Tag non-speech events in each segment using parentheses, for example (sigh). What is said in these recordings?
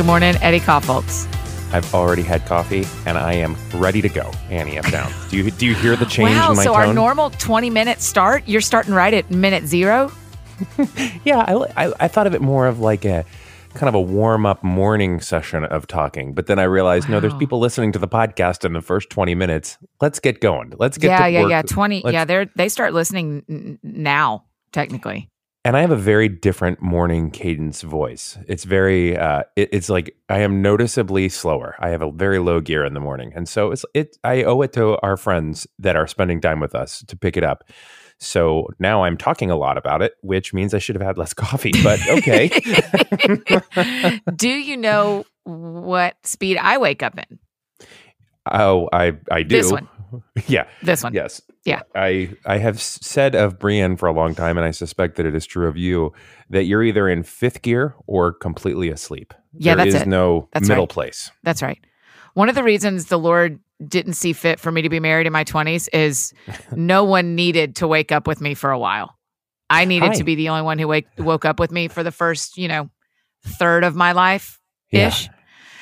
Good morning, Eddie Kaufholz. I've already had coffee and I am ready to go. Annie F. Downs. Do you do you hear the change wow, in my so tone? our normal 20 minute start, you're starting right at minute zero? (laughs) yeah, I, I I thought of it more of like a kind of a warm up morning session of talking, but then I realized no, there's people listening to the podcast in the first 20 minutes. Let's get going. Let's get yeah, yeah, work. yeah. 20. Let's- Yeah, they're they start listening now, technically. And I have a very different morning cadence voice. It's very, uh, it, it's like I am noticeably slower. I have a very low gear in the morning, and so it's it. I owe it to our friends that are spending time with us to pick it up. So now I'm talking a lot about it, which means I should have had less (laughs) coffee. But okay, (laughs) Do you know what speed I wake up in? oh, I I do. This one. (laughs) yeah, This one. yes, Yeah. I I have said of Brienne for a long time, and I suspect that it is true of you that you're either in fifth gear or completely asleep. Yeah, There that's is it. no That's middle right. place. That's right. One of the reasons the Lord didn't see fit for me to be married in my 20s is (laughs) no one needed to wake up with me for a while. I needed Hi. to be the only one who wake, woke up with me for the first, you know, third of my life ish.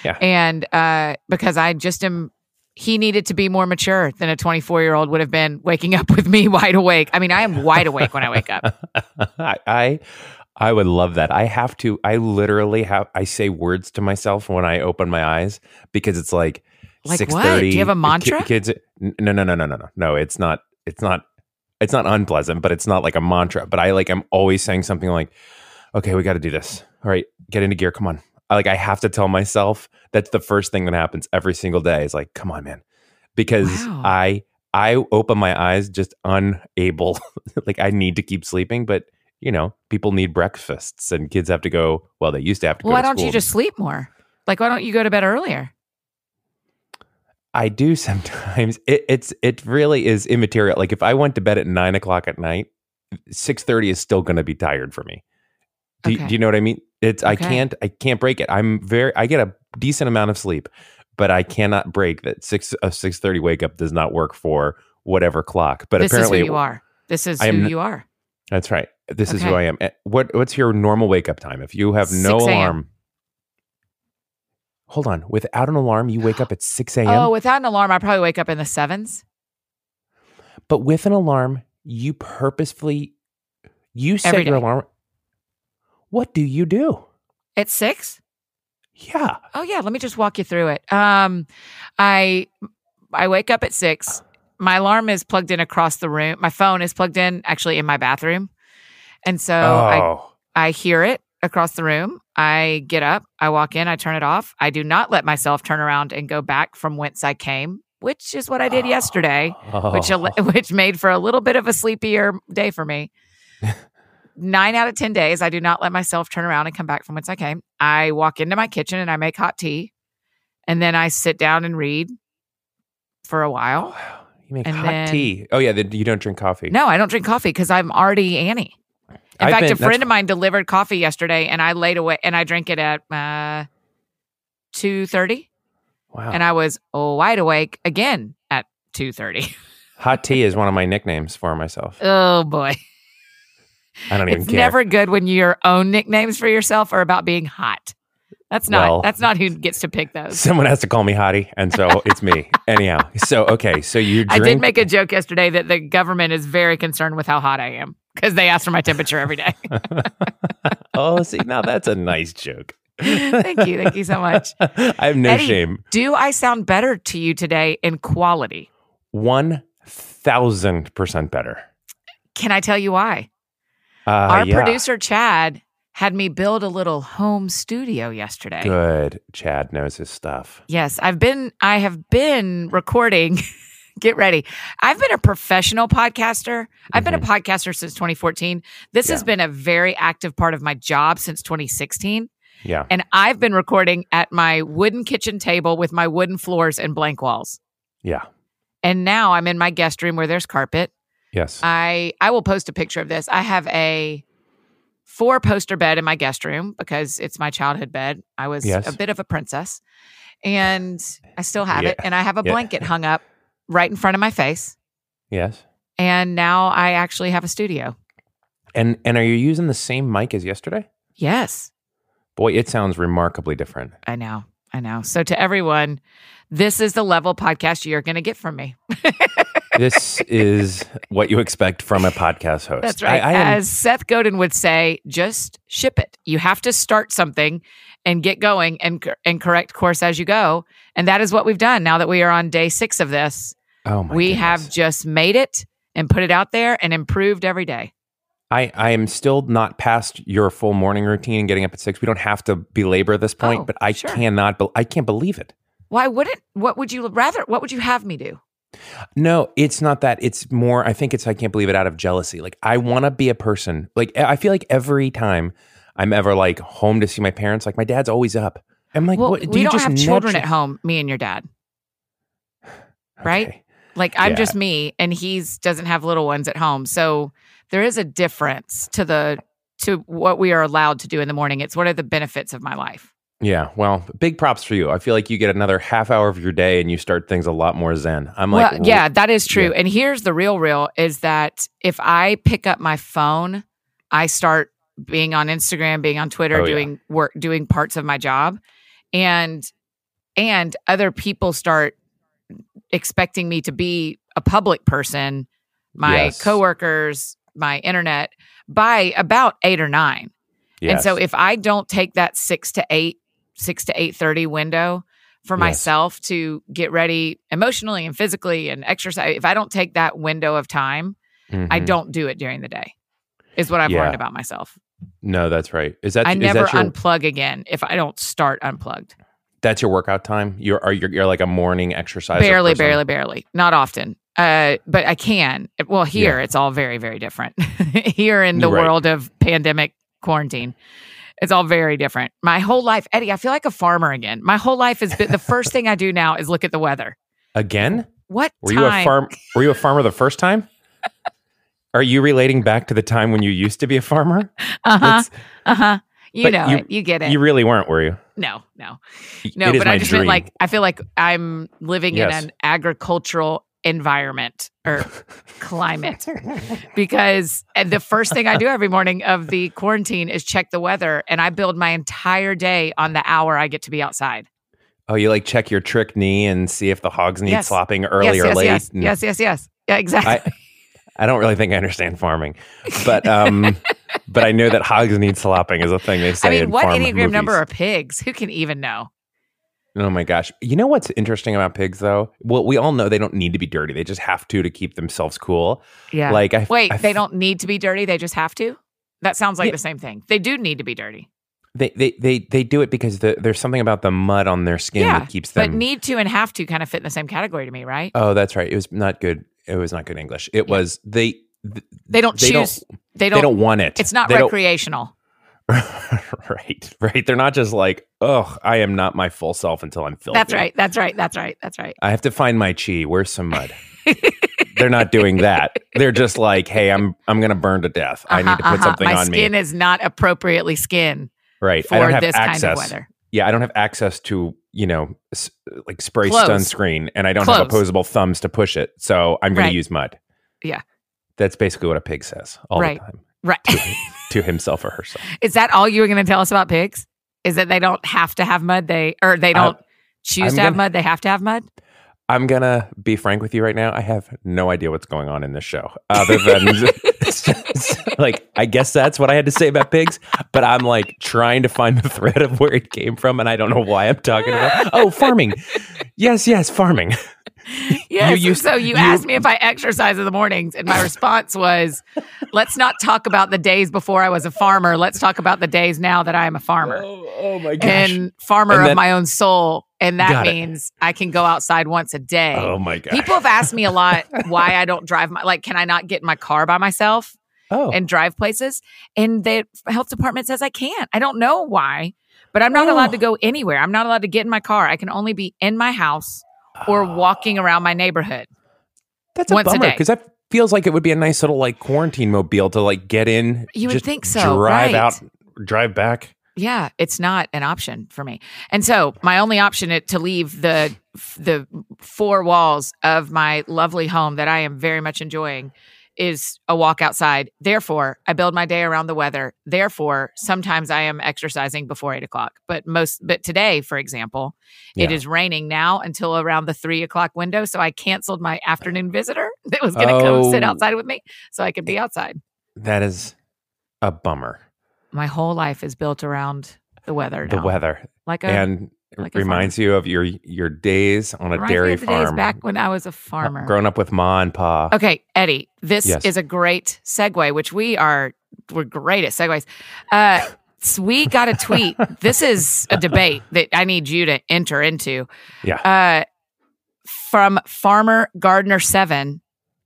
Yeah. And uh, because I just am, he needed to be more mature than a 24 year old would have been waking up with me (laughs) wide awake. I mean, I am wide awake when I wake up. (laughs) I, I I would love that. I have to. I literally have. I say words to myself when I open my eyes because it's like Like six what? Do you have a mantra? kids. No, no, no, no, no, no. No, it's not. It's not. It's not unpleasant, but it's not like a mantra. But I like. I'm always saying something like, "Okay, we got to do this. All right, get into gear. Come on." I, like I have to tell myself that's the first thing that happens every single day. Is like, "Come on, man," because Wow. I I open my eyes just unable. (laughs) like I need to keep sleeping, but you know, people need breakfasts and kids have to go. Well, they used to have to Well, go. why to don't you just sleep more? Like, why don't you go to bed earlier? I do (laughs) sometimes. It, it's it really is immaterial. Like if I went to bed at nine o'clock at night, six thirty is still going to be tired for me. Do, Okay. do you know what I mean? It's I can't I can't break it. I'm very I get a decent amount of sleep, but I cannot break that six a six thirty wake up does not work for whatever clock. But this is who apparently, you are. This is I who you are. That's right. This is who I am. Eh, What what's your normal wake up time? If you have no alarm. Hold on. Without an alarm, you wake up at 6 a.m. Oh, without an alarm, I probably wake up in the sevens. But with an alarm, you purposefully you set your alarm. What do you do? At six? Yeah. Oh yeah, let me just walk you through it. Um, I I wake up at six. My alarm is plugged in across the room. My phone is plugged in actually in my bathroom, and so I oh. I hear it across the room. I get up, I walk in, I turn it off. I do not let myself turn around and go back from whence I came, which is what I did yesterday. which (laughs) Oh. which made for a little bit of a sleepier day for me. (laughs) Nine out of ten days, I do not let myself turn around and come back from whence I came. I walk into my kitchen and I make hot tea, and then I sit down and read for a while. You make And hot then- tea. Oh yeah, you don't drink coffee. No, I don't drink coffee because I'm already Annie. In I've fact, been- a friend of mine delivered coffee yesterday, and I laid away and I drank it at uh, two thirty, Wow. and I was wide awake again at two thirty. hot tea is one of my nicknames for myself. (laughs) oh boy. I don't even care. it's care. never good when your own nicknames for yourself are about being hot. That's not Well- that's not who gets to pick those. Someone has to call me hottie, and so (laughs) it's me. Anyhow, so okay, so you I did make a joke yesterday that the government is very concerned with how hot I am because they ask for my temperature every day. (laughs) oh, see, now that's a nice joke. Thank you. Thank you so much. (laughs) I have no Eddie, shame. Do I sound better to you today in quality? One thousand percent better. Can I tell you why? Uh, Our yeah. producer Chad had me build a little home studio yesterday. Good. Chad knows his stuff. Yes, I've been I have been recording (laughs) Get ready. I've been a professional podcaster. I've been a podcaster since 2014. This has Mm-hmm. Been a very active part of my job since 2016. Yeah. And I've been recording at my wooden kitchen table with my wooden floors and blank walls. Yeah. And now I'm in my guest room where there's carpet. Yes. I I will post a picture of this. I have a four poster bed in my guest room because it's my childhood bed. I was Yes. a bit of a princess. And I still have Yeah. it. And I have a Yeah. blanket hung up right in front of my face. yes. And now I actually have a studio. And and are you using the same mic as yesterday? Yes. Boy, it sounds remarkably different. I know. I know. So to everyone, this is the level podcast you're going to get from me. (laughs) this is what you expect from a podcast host. That's right. I, I am- As Seth Godin would say, just ship it. You have to start something and get going and and correct course as you go. And that is what we've done. Now that we are on day six of this, oh my we goodness. have just made it and put it out there and improved every day. I, I am still not past your full morning routine and getting up at six. We don't have to belabor this point, Oh, but I sure. cannot. Be- I can't believe it. Why wouldn't? What would you rather? What would you have me do? No, it's not that. It's more. I think it's. I can't believe it out of jealousy. Like I want to be a person. Like I feel like every time I'm ever like home to see my parents, like my dad's always up. I'm like, Well, what, do we you don't just have children at home. Me and your dad. (sighs) right? Okay. Like I'm Yeah. just me, and he's doesn't have little ones at home. So there is a difference to the to what we are allowed to do in the morning. It's what are the benefits of my life. Yeah. Well, big props for you. I feel like you get another half hour of your day and you start things a lot more zen. I'm like, well, yeah, that is true. yeah. And here's the real real is that if I pick up my phone, I start being on Instagram, being on Twitter, Oh, yeah. doing work, doing parts of my job, and and other people start expecting me to be a public person, my Yes. coworkers, my internet by about eight or nine. And so if I don't take that six to eight, six to eight thirty window for Yes. myself to get ready emotionally and physically and exercise, if I don't take that window of time, I Mhm. don't do it during the day. Is what I've Yeah. learned about myself. No, that's right. Is that I is never that your, unplug again if I don't start unplugged. that's your workout time? You're are you're, you're like a morning exercise. barely, barely, barely. Not often. Uh, but I can. Well, here Yeah. it's all very, very different. (laughs) here in the Right. world of pandemic quarantine, it's all very different. My whole life, Eddie, I feel like a farmer again. My whole life has been the first thing I do now is look at the weather. Again? What Were time? you a farm? Were you a farmer the first time? (laughs) Are you relating back to the time when you used to be a farmer? Uh huh. Uh huh. You know you- it. You get it. You really weren't, were you? no, no, It no. is But I just dream. meant like I feel like I'm living Yes. in an agricultural environment or (laughs) climate because the first thing I do every morning of the quarantine is check the weather and I build my entire day on the hour I get to be outside. oh, you like check your trick knee and see if the hogs need Yes. slopping early yes, or yes, late. yes, and- yes, yes, yes. Yeah, exactly. I, I don't really think I understand farming, but um, but I know that hogs need slopping is a thing they say. I mean, in what farm enneagram number movies. are pigs? Who can even know? Oh my gosh! You know what's interesting about pigs, though? Well, we all know they don't need to be dirty; they just have to to keep themselves cool. Yeah. Like, I Wait, I they don't need to be dirty. They just have to. That sounds like Yeah. the same thing. They do need to be dirty. They they they they do it because the, there's something about the mud on their skin Yeah, that keeps them. But need to and have to kind of fit in the same category to me, right? oh, that's right. It was not good. It was not good English. It Yeah. was they. th- They don't they don't- choose. they They don't. don't want it. it's not They don't- recreational. (laughs) right, right. They're not just like, oh, I am not my full self until I'm filthy. That's right. That's right. That's right. That's right. I have to find my chi. Where's some mud? They're not doing that. They're just like, hey, I'm I'm gonna burn to death. I need to Uh-huh, put uh-huh. something My on me. My skin is not appropriately skin Right. for I don't have this access. kind of weather. Yeah, I don't have access to you know s- like spray sunscreen, and I don't have opposable thumbs to push it. So I'm going Right. to use mud. Yeah. That's basically what a pig says all Right. the time Right. to himself or herself. (laughs) is that all you were going to tell us about pigs? Is that they don't have to have mud? They or they don't choose I'm to have gonna- mud. They have to have mud. I'm gonna be frank with you right now. I have no idea what's going on in this show, other than (laughs) (laughs) like I guess that's what I had to say about pigs. But I'm like trying to find the thread of where it came from, and I don't know why I'm talking about. Oh, farming. Yes, yes, farming. (laughs) Yes. used- so you, you- asked me if I exercise in the mornings, and my (laughs) response was, "Let's not talk about the days before I was a farmer. Let's talk about the days now that I am a farmer oh, oh my goodness. and farmer And of my own soul." And that Got it. means I can go outside once a day. Oh my god. People have asked me a lot (laughs) why I don't drive my like. Can I not get in my car by myself oh, and drive places? And the health department says I can't. I don't know why, but I'm not Oh. allowed to go anywhere. I'm not allowed to get in my car. I can only be in my house or ah. walking around my neighborhood. That's a bummer because that feels like it would be a nice little like quarantine mobile to like get in. You would think so, Drive right. out, drive back. Yeah, it's not an option for me. And so my only option is to leave the the four walls of my lovely home that I am very much enjoying is a walk outside. Therefore, I build my day around the weather. Therefore, sometimes I am exercising before eight o'clock. But most, but today, for example, it Yeah. is raining now until around the three o'clock window. So I canceled my afternoon visitor (laughs) that was going to come sit Oh. outside with me, so I could be outside. That is a bummer. My whole life is built around the weather. The weather like a and it like reminds you of your your days on a dairy of the days farm. back when I was a farmer. Growing up with ma and pa. Okay, Eddie, this Yes. is a great segue, which we are we're great at segues. Uh, we got a tweet. (laughs) this is a debate that I need you to enter into. Yeah. Uh, from Farmer Gardener Seven,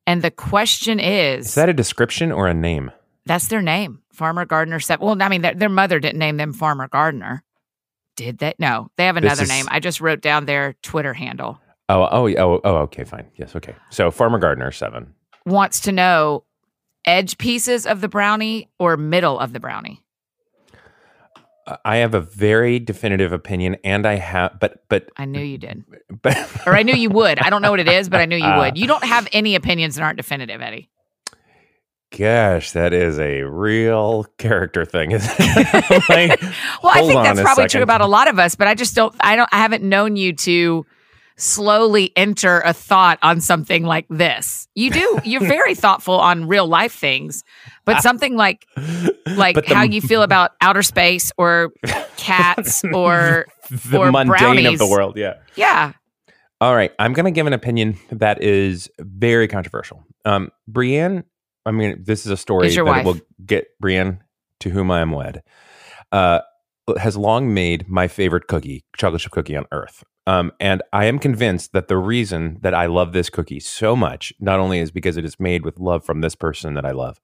and the question is, Is that a description or a name? that's their name, Farmer Gardener Seven. Well, I mean, their, their mother didn't name them Farmer Gardener, did they? No, they have another is- name. I just wrote down their Twitter handle. Oh, oh, oh, oh, okay, fine. Yes, okay. So Farmer Gardener seven. Wants to know edge pieces of the brownie or middle of the brownie. I have a very definitive opinion, and I have, but, but, I knew you did. (laughs) but, Or I knew you would. I don't know what it is, but I knew you (laughs) Uh, would. You don't have any opinions that aren't definitive, Eddie. Gosh, that is a real character thing, isn't it? (laughs) (laughs) Like, Well, I think that's probably true about a lot of us, but I just don't I don't I haven't known you to slowly enter a thought on something like this. You do. You're (laughs) very thoughtful on real life things, but something like like the- how you feel about outer space or cats or the or mundane of the world. Yeah. yeah. All right, I'm going to give an opinion that is very controversial. Um, Brienne, I mean, this is a story Is that wife. will get Brienne to whom I am wed. Uh, has long made my favorite cookie, chocolate chip cookie on earth. Um, and I am convinced that the reason that I love this cookie so much, not only is because it is made with love from this person that I love,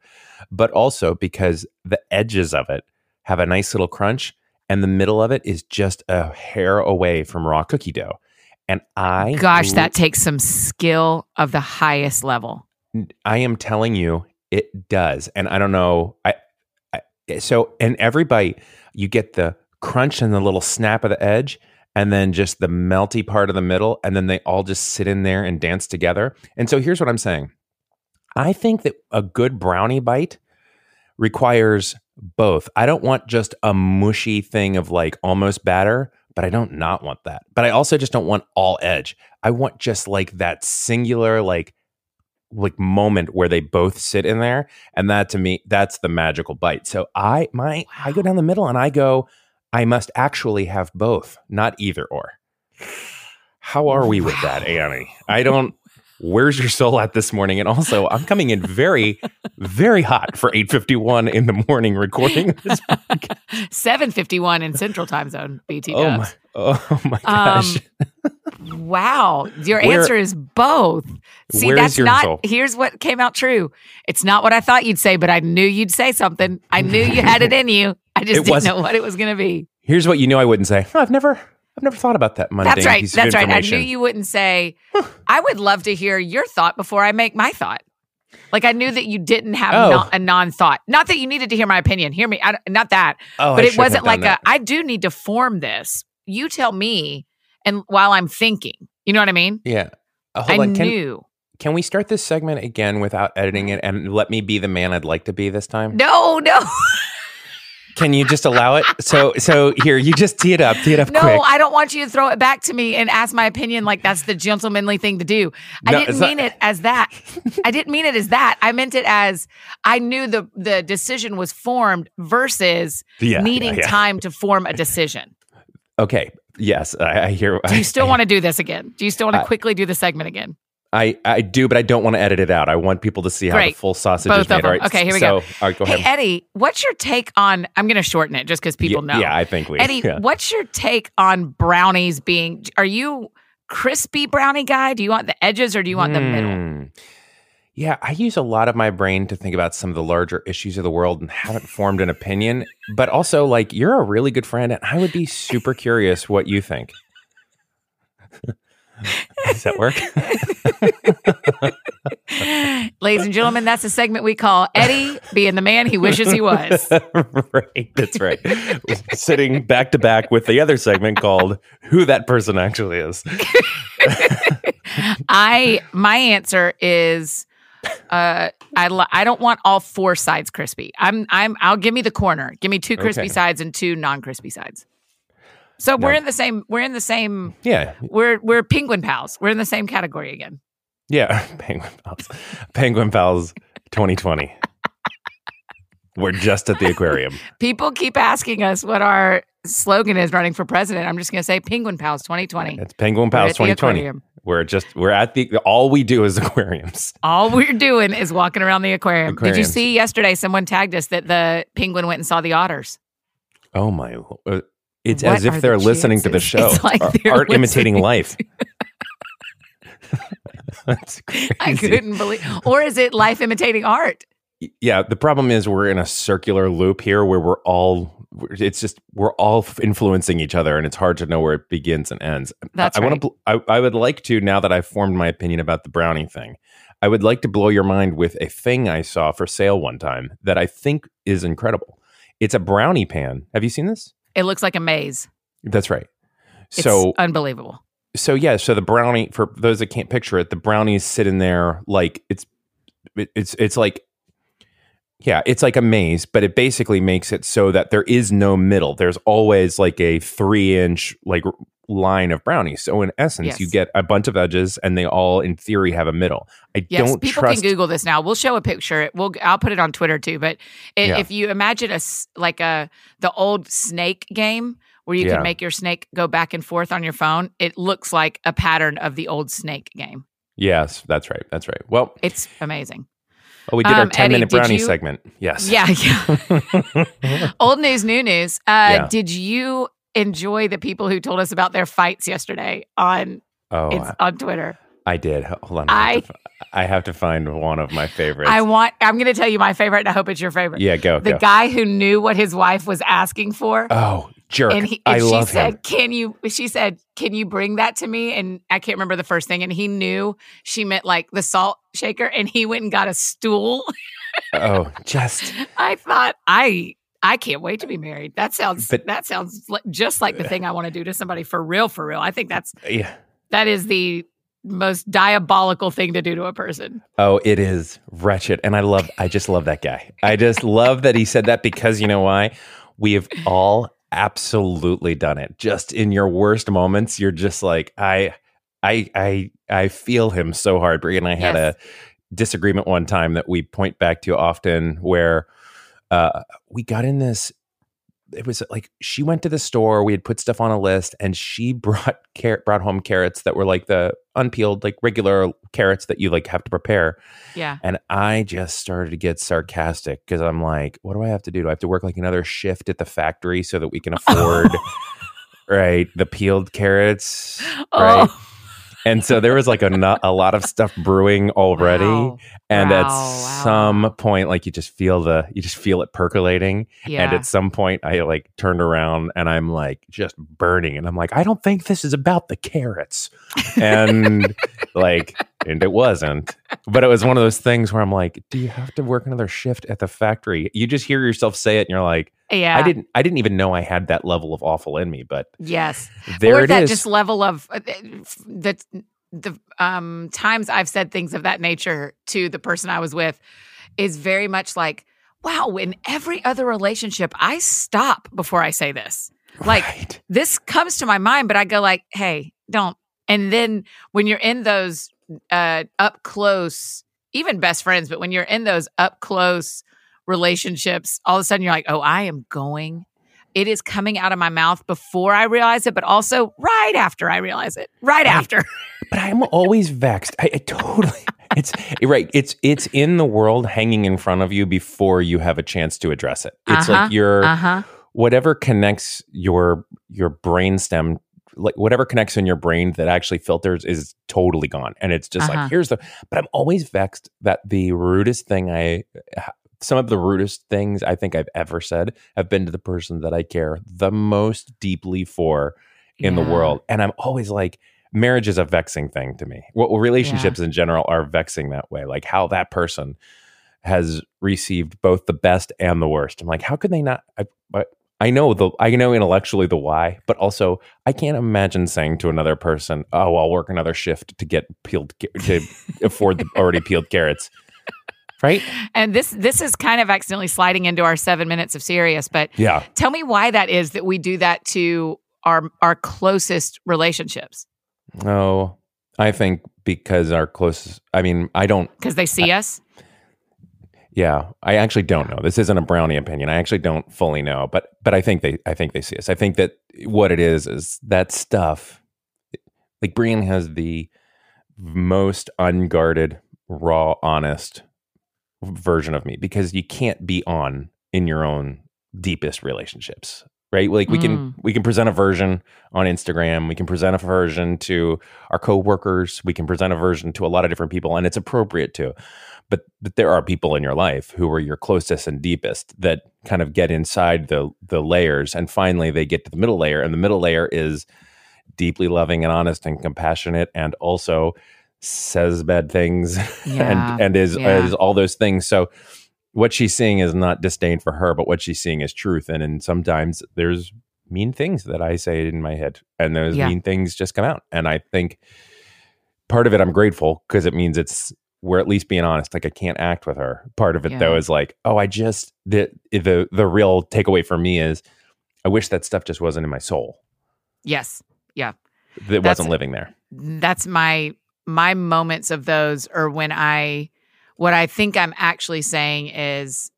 but also because the edges of it have a nice little crunch, and the middle of it is just a hair away from raw cookie dough. And I Gosh, that takes some skill of the highest level. I am telling you, it does. And I don't know. I, I so in every bite, you get the crunch and the little snap of the edge, and then just the melty part of the middle, and then they all just sit in there and dance together. And so here's what I'm saying. I think that a good brownie bite requires both. I don't want just a mushy thing of like almost batter, but I don't not want that. But I also just don't want all edge. I want just like that singular like like moment where they both sit in there and that to me that's the magical bite. So I my I go down the middle and I go I must actually have both, not either or. How are we with that, Annie? I don't Where's your soul at this morning? And also, I'm coming in very, very hot for 8:51 in the morning recording this. (laughs) 751 in Central Time Zone, BT Oh my, oh my Um, gosh! Wow. Your Where- answer is both. See, that's not, soul? here's what came out true. It's not what I thought you'd say, but I knew you'd say something. I knew you had it in you. I just It didn't wasn't- know what it was going to be. Here's what you knew I wouldn't say. Oh, I've never, I've never thought about that mundane That's right. That's right. I knew you wouldn't say, I would love to hear your thought before I make my thought. Like I knew that you didn't have Oh. non- a non thought. Not that you needed to hear my opinion. Hear me. I, don't- that. oh, but I it wasn't like that. a, I do need to form this. You tell me. And while I'm thinking, you know what I mean? Yeah. Uh, hold I on. Can, can we start this segment again without editing it and let me be the man I'd like to be this time? No, no. (laughs) Can you just allow it? So, so here, you just tee it up, tee it up No, quick. I don't want you to throw it back to me and ask my opinion like that's the gentlemanly thing to do. I No, didn't it's not- mean it as that. I didn't mean it as that. I meant it as I knew the the decision was formed versus yeah, needing yeah, yeah. time to form a decision. Okay. Yes, I, I hear. Do you still I, want to do this again? Do you still want to I- quickly do the segment again? I, I do, but I don't want to edit it out. I want people to see how Great. the full sausage Both is made. of them. All right. Okay, here we so, go. All right, go Hey ahead. Eddie, what's your take on I'm going to shorten it just cuz people yeah, know. Yeah, I think we. Eddie, yeah. what's your take on brownies being are you crispy brownie guy? Do you want the edges or do you want the middle? Hmm. Yeah, I use a lot of my brain to think about some of the larger issues of the world and haven't formed an opinion. But also, like, you're a really good friend, and I would be super curious what you think. Does that work? (laughs) Ladies and gentlemen, that's a segment we call Eddie being the man he wishes he was. (laughs) right, that's right. Sitting back to back with the other segment called "Who That Person Actually Is." (laughs) I my answer is Uh, I li- I don't want all four sides crispy. I'm I'm I'll give me the corner. Give me two crispy Okay. sides and two non crispy sides. So we're in the same. We're in the same. Yeah, We're we're penguin pals. We're in the same category again. yeah. (laughs) Penguin Pals, Penguin Pals, 2020. We're just at the aquarium. (laughs) People keep asking us what our slogan is running for president. I'm just going to say Penguin Pals 2020. It's Penguin Pals 2020. We're just we're at the all we do is aquariums. All we're doing is walking around the aquarium. Did you see yesterday? Someone tagged us that the penguin went and saw the otters. Oh my! uh, It's What as if they're the listening to the show. It's like art imitating life. (laughs) That's I couldn't believe. Or is it life imitating art? Yeah, the problem is we're in a circular loop here where we're all. It's just we're all influencing each other, and it's hard to know where it begins and ends. That's I, I want to. I, I would like to now that I've formed my opinion about the brownie thing. I would like to blow your mind with a thing I saw for sale one time that I think is incredible. It's a brownie pan. Have you seen this? It looks like a maze. That's right. It's So unbelievable. so yeah, so the brownie for those that can't picture it, the brownies sit in there like it's it- it's it's like yeah, it's like a maze, but it basically makes it so that there is no middle. There's always like a three inch like line of brownies. So in essence, Yes. you get a bunch of edges, and they all, in theory, have a middle. I Yes, don't people trust. can Google this now. We'll show a picture. We'll I'll put it on Twitter too. But i Yeah. if you imagine a like a the old snake game where you Yeah. can make your snake go back and forth on your phone, it looks like a pattern of the old snake game. yes, that's right. That's right. Well, It's amazing. oh, we did our Um, ten Eddie, minute brownie you- segment. Yes. Yeah, yeah. (laughs) old news, new news. Uh, Yeah. Did you enjoy the people who told us about their fights yesterday on oh, it's on Twitter? I did. Hold on. I have, to, I have to find one of my favorites. I want. I'm going to tell you my favorite, and I hope it's your favorite. yeah, go. the go. guy who knew what his wife was asking for. Oh, jerk! and he, I and she love said, him. "Can you?" She said, "Can you bring that to me?" And I can't remember the first thing. And he knew she meant like the salt shaker, and he went and got a stool. Oh, (laughs) just I thought I. I can't wait to be married. That sounds But- that sounds just like the thing I want to do to somebody for real, for real. I think that's yeah. that is the most diabolical thing to do to a person. Oh, it is wretched, and I love. I just love that guy. I just love that he said that because you know why? We have all absolutely done it. Just in your worst moments, you're just like, I, I, I, I feel him so hard. Brie and I had Yes. a disagreement one time that we point back to often, where uh, we got in this. It was like she went to the store. We had put stuff on a list, and she (laughs) brought carrot brought home carrots that were like the unpeeled, like regular carrots that you like have to prepare. Yeah. And I just started to get sarcastic because I'm like, what do I have to do? Do I have to work like another shift at the factory so that we can (laughs) afford, right, the peeled carrots, right? Oh, And so there was like a, a lot of stuff brewing already. wow. And Wow, at wow, some point, like you just feel the, you just feel it percolating. yeah. And at some point, I like turned around and I'm like just burning. And I'm like, I don't think this is about the carrots. And like, and it wasn't. But it was one of those things where I'm like, do you have to work another shift at the factory? You just hear yourself say it and you're like, yeah. I didn't, I didn't even know I had that level of awful in me. But Yes. there or it that is. just level of uh, the the um times I've said things of that nature to the person I was with is very much like, wow, in every other relationship, I stop before I say this. Like Right. this comes to my mind, but I go like, hey, don't. And then when you're in those uh up close, even best friends, but when you're in those up close relationships, all of a sudden you're like, oh, I am going. It is coming out of my mouth before I realize it, but also right after I realize it. Right Right. after. (laughs) but I'm always vexed. I, I totally. (laughs) It's right. It's it's in the world, hanging in front of you before you have a chance to address it. It's Uh-huh, like you're Uh-huh. whatever connects your your brainstem, like whatever connects in your brain that actually filters is totally gone, and it's just Uh-huh. like here's the. But I'm always vexed that the rudest thing I. Some of the rudest things I think I've ever said have been to the person that I care the most deeply for in the world. And I'm always like, marriage is a vexing thing to me. Well, relationships in general are vexing that way. Like how that person has received both the best and the worst. I'm like, how could they not? I, I know the I know intellectually the why, but also I can't imagine saying to another person, "Oh, I'll work another shift to get peeled to (laughs) afford the already peeled carrots." right? And this this is kind of accidentally sliding into our seven minutes of serious, but Yeah. tell me why that is that we do that to our our closest relationships Oh, I think because our closest. I mean, I don't. because they see us. Yeah, I actually don't know. This isn't a brownie opinion. I actually don't fully know, but but I think they I think they see us. I think that what it is is that stuff. Like Brian has the most unguarded, raw, honest version of me because you can't be on in your own deepest relationships, right? Like we can mm. we can present a version on Instagram, we can present a version to our coworkers, we can present a version to a lot of different people, and it's appropriate to. But but there are people in your life who are your closest and deepest that kind of get inside the the layers and finally they get to the middle layer and the middle layer is deeply loving and honest and compassionate and also says bad things (laughs) Yeah, and and is yeah. is all those things. So what she's seeing is not disdain for her but what she's seeing is truth and and sometimes there's mean things that I say in my head and those Yeah. mean things just come out and I think part of it I'm grateful because it means it's we're at least being honest. Like I can't act with her. Part of it though is like, oh, I just the the the real takeaway for me is I wish that stuff just wasn't in my soul. Yes, Yeah. That That's- wasn't living there. that's my my moments of those are when I what I think I'm actually saying is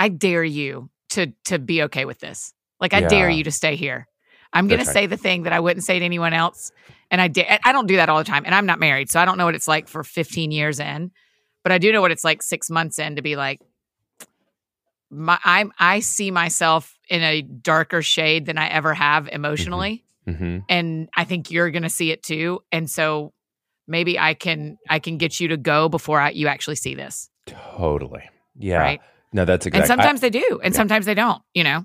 I dare you to to be okay with this. Like I dare you to stay here. I'm going to say the thing that I wouldn't say to anyone else and I dare I don't do that all the time and I'm not married so I don't know what it's like for 15 years in but I do know what it's like 6 months in to be like my I'm I see myself in a darker shade than I ever have emotionally hmm and I think you're going to see it too. And so maybe I can I can get you to go before I, you actually see this, Totally. Yeah. right? No, that's exactly. and sometimes they do, and yeah. sometimes they don't. You know,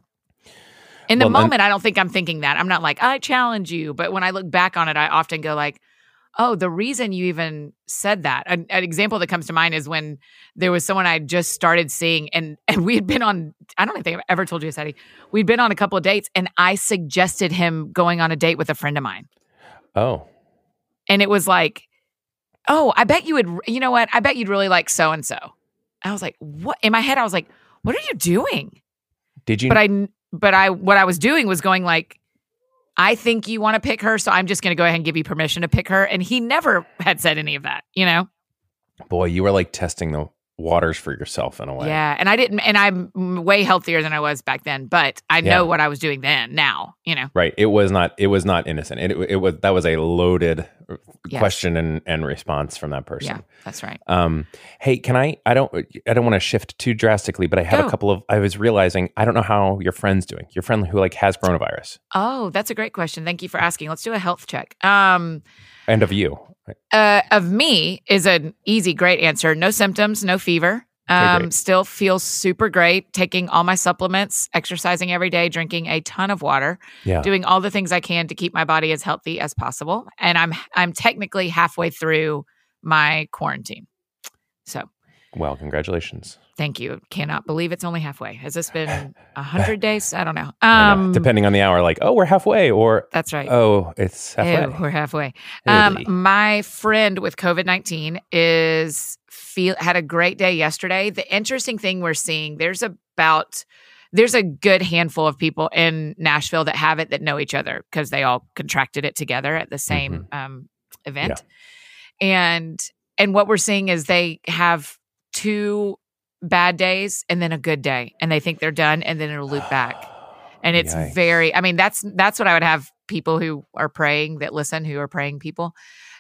in the Well, moment, I don't think I'm thinking that. I'm not like I challenge you, but when I look back on it, I often go like. Oh, the reason you even said that. An, an example that comes to mind is when there was someone I just started seeing, and and we had been on. I don't think I've ever told you this, Eddie. We'd been on a couple of dates, and I suggested him going on a date with a friend of mine. oh, and it was like, oh, I bet you would. You know what? I bet you'd really like so and so. I was like, what? In my head, I was like, what are you doing? did you? But I, but I, what I was doing was going like, I think you want to pick her, so I'm just going to go ahead and give you permission to pick her. And he never had said any of that, you know? boy, you were like testing the waters for yourself in a way. Yeah. And I didn't, and I'm way healthier than I was back then, but I Yeah. know what I was doing then. Now, you know. Right. It was not. It was not innocent. It, it was. That was a loaded Yes. question and and response from that person. Yeah, that's right. Um, hey, can I? I don't. I don't want to shift too drastically, but I have Go. a couple of. I was realizing I don't know how your friend's doing. Your friend who like has coronavirus, Oh, that's a great question. Thank you for asking. Let's do a health check. Um, and of you. Uh, of me is an easy, great answer. No symptoms, no fever. Um, great. still feels super great. Taking all my supplements, exercising every day, drinking a ton of water, Yeah. doing all the things I can to keep my body as healthy as possible. And I'm I'm technically halfway through my quarantine. So Well, congratulations. Thank you. Cannot believe it's only halfway. Has this been (laughs) a hundred days? I don't know. Um, Depending on the hour, like oh, we're halfway, or that's right. oh, it's halfway. Ew, we're halfway. Um, my friend with COVID nineteen is feel had a great day yesterday. The interesting thing we're seeing there's about there's a good handful of people in Nashville that have it that know each other because they all contracted it together at the same um, event, and and what we're seeing is they have two bad days and then a good day, and they think they're done, and then it'll loop back. And it's Yikes. very i mean that's that's what i would have people who are praying that listen who are praying people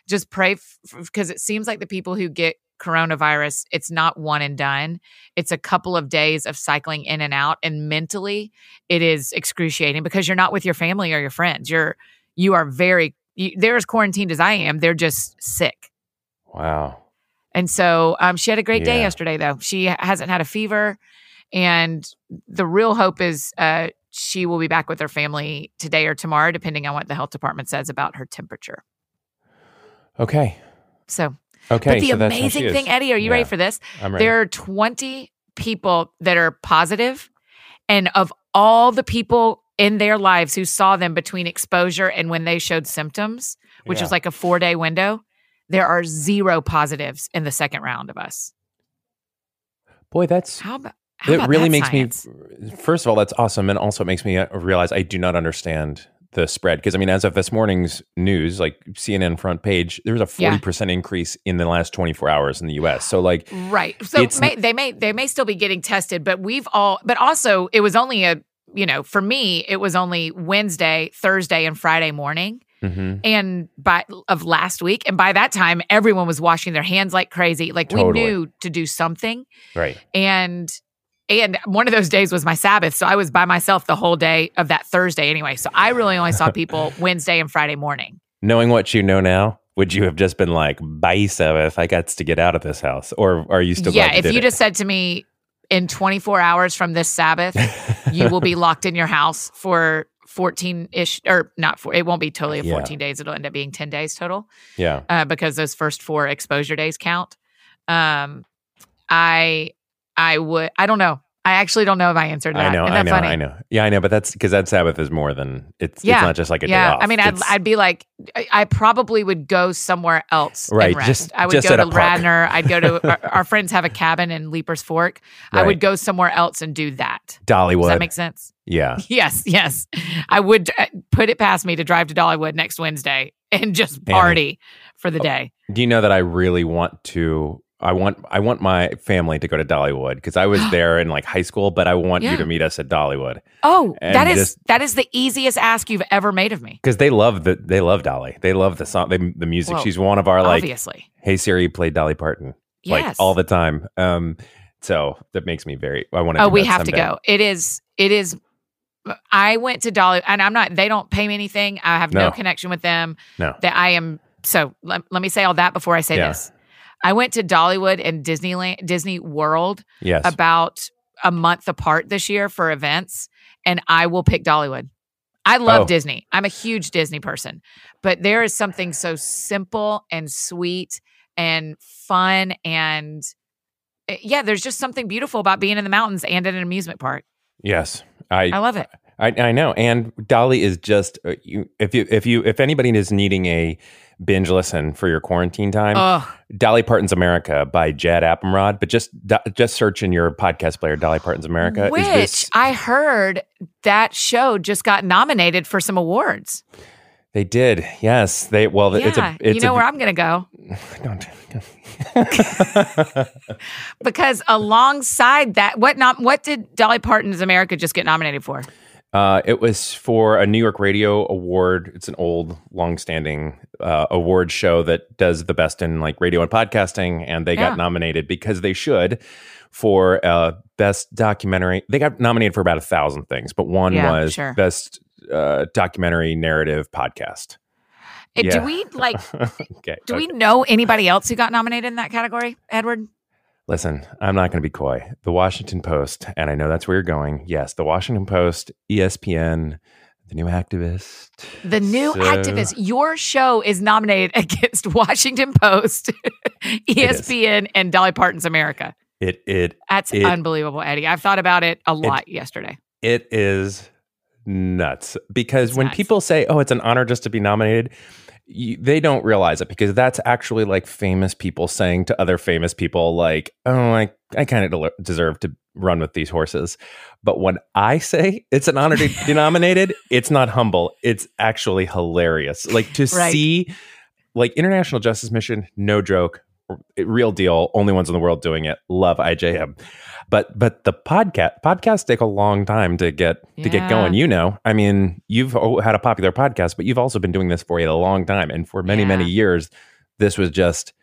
just pray because it seems like the people who get coronavirus it's not one and done. It's a couple of days of cycling in and out and mentally it is excruciating because you're not with your family or your friends. You're you are very you, they're as quarantined as i am. They're just sick. Wow. And so um, she had a great day yesterday, though. She hasn't had a fever. And the real hope is uh, she will be back with her family today or tomorrow, depending on what the health department says about her temperature. Okay. So, Okay. but the so amazing thing, Eddie, are you ready for this? I'm ready. There are 20 people that are positive, and of all the people in their lives who saw them between exposure and when they showed symptoms, which Yeah. was like a four day window, there are zero positives in the second round of us. Boy, that's How about how it really makes science? me first of all that's awesome and also it makes me uh, realize i do not understand the spread because i mean as of this morning's news like cnn front page there was a Yeah. 40% increase in the last 24 hours in the us so like Right. So may, they may they may still be getting tested, but we've all but also it was only a you know, for me it was only Wednesday, Thursday and Friday morning mhm. and by of last week and by that time everyone was washing their hands like crazy. Like we knew to do something right and and one of those days was my Sabbath. So I was by myself the whole day of that Thursday anyway. So I really only saw (laughs) people Wednesday and Friday morning. knowing what you know now would you have just been like bye sabbath i got to get out of this house or are you still yeah, you if you it? just said to me in 24 hours from this Sabbath, you will be (laughs) locked in your house for 14 ish, or not for, it won't be totally Yeah. 14 days. It'll end up being 10 days total yeah uh, because those first four exposure days count. Um, I, I would, I don't know. I actually don't know if I answered that. i know i know funny? i know yeah i know but that's because that sabbath is more than it's Yeah. it's not just like a day yeah, off I mean, I'd, It's- I'd be like, I, I probably would go somewhere else. Right, just- I would just go to. Radnor. I'd go to (laughs) our, our friends have a cabin in Leiper's Fork. I would go somewhere else and do that. dollywood Does that make sense? Yeah (laughs) Yes, yes. I would uh, put it past me to drive to Dollywood next Wednesday (laughs) and just party for Oh. the day. Do you know that I really want to? I want I want my family to go to Dollywood because I was (gasps) there in like high school, but I want Yeah. you to meet us at Dollywood Oh, And that is just- that is the easiest ask you've ever made of me. because they love the they love Dolly. They love the song, they, the music. Well, She's one of our like, obviously. hey Siri, play Dolly Parton like Yes. all the time. Um, so that makes me very. I want to. oh, we have to go. It is. It is. I went to Dolly, and I'm not. They don't pay me anything. I have no, No. connection with them. No. That I am. So let, let me say all that before I say Yeah. this. I went to Dollywood and Disneyland, Disney World Yes. about a month apart this year for events, and I will pick Dollywood. I love Oh. Disney. I'm a huge Disney person, but there is something so simple and sweet and fun and eh, yeah, there's just something beautiful about being in the mountains and in an amusement park. yes. I I love it. I, I know, and Dolly is just uh, you. If you if you if anybody is needing a binge listen for your quarantine time, Oh, Dolly Parton's America by Jad Abumrad, but just do- just search in your podcast player Dolly Parton's America. which is this, I heard that show just got nominated for some awards. They did, yes. They well, yeah, it's a it's you know a, where I'm going to go (laughs) don't, (laughs) (laughs) because alongside that, what not? What did Dolly Parton's America just get nominated for? uh, it was for a New York Radio Award. It's an old, long-standing uh, award show that does the best in like radio and podcasting, and they Yeah. got nominated because they should for uh, best documentary. They got nominated for about a thousand things, but one Yeah, was sure. best uh, documentary narrative podcast. Yeah. Do we (laughs) like? okay. Do we know anybody else who got nominated in that category, Edward? Listen, I'm not going to be coy. The Washington Post, and I know that's where you're going. Yes, the Washington Post, ESPN, the new activist. The new So- activist. Your show is nominated (laughs) against Washington Post, (laughs) ESPN, and Dolly Parton's America. It it That's It- unbelievable, Eddie. I've thought about it a lot yesterday. it is nuts because It's when nuts. people say, "Oh, it's an honor just to be nominated," you, they don't realize it because that's actually like famous people saying to other famous people, like, "Oh, I I kind of deserve to run with these horses." But when I say it's an honor to (laughs) be nominated, it's not humble. It's actually hilarious. Like to Right. see, like International Justice Mission, no joke, real deal. Only ones in the world doing it. Love IJM. But but the podcast podcasts take a long time to get to get going. You know, I mean, you've had a popular podcast, but you've also been doing this for a long time, and for many many years, this was just,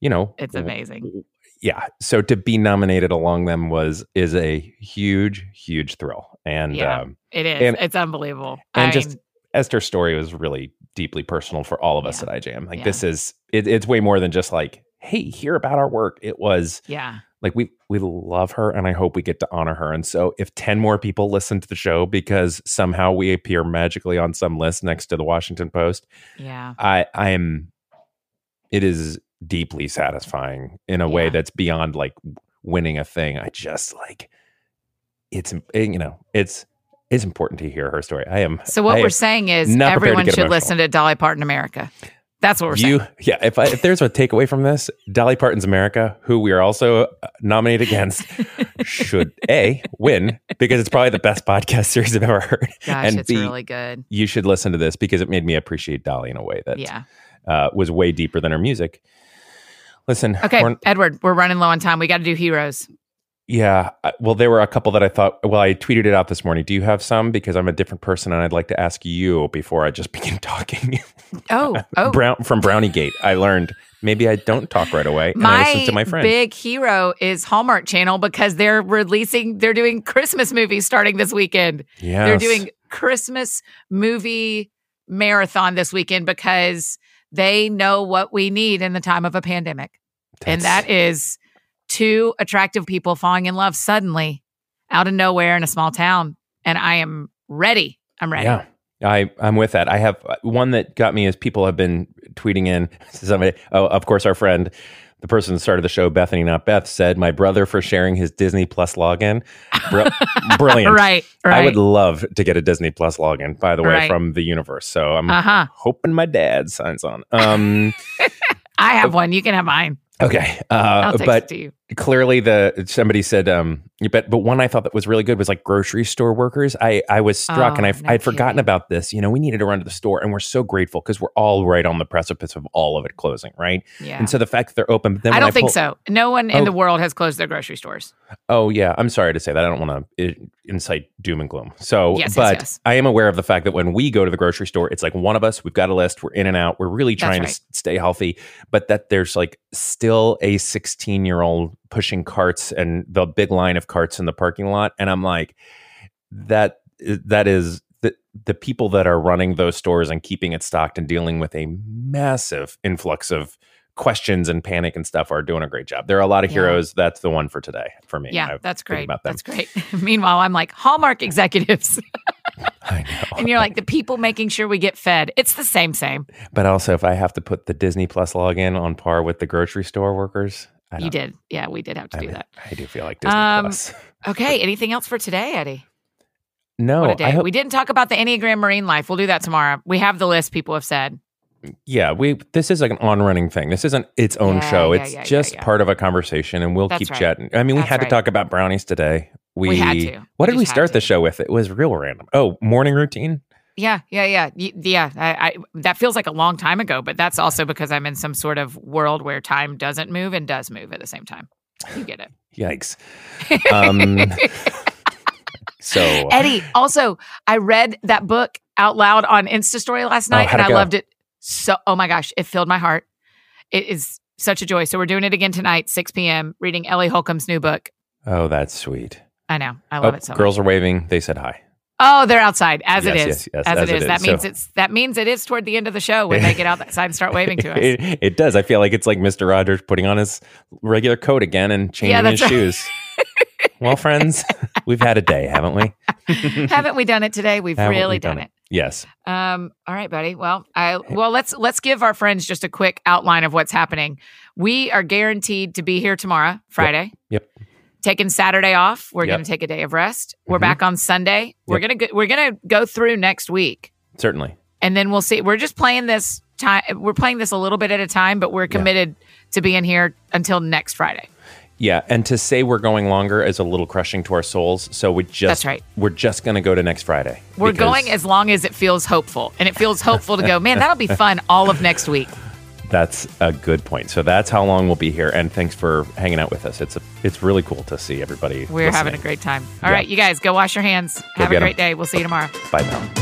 you know, It's amazing. yeah. So to be nominated along them was is a huge huge thrill, and Yeah. um, It is. and- it's unbelievable. and I just mean, Esther's story was really deeply personal for all of us Yeah. at IJM. Like Yeah. this is it, it's way more than just like, hey, hear about our work. It was yeah. like we we love her and I hope we get to honor her. And so if 10 more people listen to the show because somehow we appear magically on some list next to the Washington Post, Yeah. I I am it is deeply satisfying in a way that's beyond like winning a thing. I just like it's eh, you know, it's it's important to hear her story. I am So what I we're saying is not prepared to everyone should emotional. listen to Dolly Parton America. That's what we're you, saying. yeah. If I, if there's a takeaway from this, Dolly Parton's America, who we are also uh, nominated against, (laughs) should a win because it's probably the best podcast series I've ever heard. Gosh, and it's B, really good. you should listen to this because it made me appreciate Dolly in a way that Yeah. uh, was way deeper than her music. Listen, Okay, we're- Edward, we're running low on time. We got to do heroes. Yeah. Well, there were a couple that I thought. Well, I tweeted it out this morning. Do you have some? Because I'm a different person, and I'd like to ask you before I just (laughs) begin talking. Oh, (laughs) oh. Brown from Brownie Gate, I learned maybe I don't talk right away, and I listen My to my friends. big hero is Hallmark Channel because they're releasing, they're doing Christmas movies starting this weekend. Yeah. They're doing Christmas movie marathon this weekend because they know what we need in the time of a pandemic. and that is two attractive people falling in love suddenly out of nowhere in a small town. And I am ready. I'm ready. Yeah. I, I'm with that. I have uh, one that got me is people have been tweeting in (laughs) somebody. Oh, of course, our friend, the person that started the show, Bethany, not Beth, said, My brother for sharing his Disney Plus login. Br- (laughs) brilliant. Right. Right. I would love to get a Disney Plus login, by the way, Right. from the universe. So I'm uh huh. hoping my dad signs on. Um, (laughs) I have one. You can have mine. okay. I'll Uh, but it to you. Clearly the somebody said um you bet but one i thought that was really good was like grocery store workers i i was struck and Oh, i no i'd forgotten about this you know we needed to run to the store and we're so grateful because we're all right on the precipice of all of it closing right Yeah. and so the fact that they're open but then I don't think pull- so. No one in Oh. the world has closed their grocery stores. oh yeah i'm sorry to say that i don't want to incite doom and gloom so Yes, yes, but yes. i am aware of the fact that when we go to the grocery store it's like one of us we've got a list we're in and out we're really trying right. to stay healthy but that there's like still a 16 year old pushing carts and the big line of carts in the parking lot and i'm like that that is the the people that are running those stores and keeping it stocked and dealing with a massive influx of questions and panic and stuff are doing a great job. There are a lot of Yeah. heroes. That's the one for today for me. Yeah, I that's great. About them. That's great. (laughs) Meanwhile, I'm like Hallmark executives, (laughs) I know. and you're like the people making sure we get fed. It's the same, same. but also, if I have to put the Disney Plus login on par with the grocery store workers, You did. Yeah, we did have to I do mean, that. I do feel like Disney Um, Plus. (laughs) Okay. Anything else for today, Eddie? No, what a I day. hope, we didn't talk about the Enneagram Marine Life. We'll do that tomorrow. We have the list. People have said. yeah, we. This is like an on-running thing. This isn't its own Yeah, show. yeah, it's yeah, just part of a conversation, and we'll That's keep right. chatting. I mean, we That's had to right. talk about brownies today. We, We had to. What We did we start the show with? It was real random. Oh, morning routine. Yeah, yeah, yeah, yeah. I, I that feels like a long time ago, but that's also because I'm in some sort of world where time doesn't move and does move at the same time. You get it, (sighs) Yikes. Um, (laughs) so Eddie. Also, I read that book out loud on Insta Story last night, Oh, and I go? loved it. So, oh my gosh, it filled my heart. It is such a joy. So we're doing it again tonight, 6 p.m. Reading Ellie Holcomb's new book. Oh, that's sweet. I know, I love oh, it so much. girls are waving. They said hi. Oh, they're outside as it Yes, is. yes, yes, as, as it it is. That means it's that means it is toward the end of the show when they get outside and start waving to (laughs) us. It, it does. I feel like it's like Mr. Rogers putting on his regular coat again and changing his right. shoes. well, friends, (laughs) we've had a day, haven't we? Haven't we done it today? We've Haven't we really done, it. Yes. Um, all right, buddy. Well, I well let's let's give our friends just a quick outline of what's happening. We are guaranteed to be here tomorrow, Friday. Yep. Taking Saturday off. We're Yep. going to take a day of rest. We're Mhm. back on Sunday. We're gonna go, we're gonna go through next week, Certainly. and then we'll see. We're just playing this time. We're playing this a little bit at a time, but we're committed to being here until next Friday. Yeah, and to say we're going longer is a little crushing to our souls. So we just That's right. We're just going to go to next Friday. We're because going as long as it feels hopeful, and it feels hopeful to go. Man, that'll be fun all of next week. That's a good point. So that's how long we'll be here. And thanks for hanging out with us. It's a, it's really cool to see everybody. We're having a great time. All Yeah. right, you guys go wash your hands. Have a 'em. great day. We'll see you tomorrow. Bye now.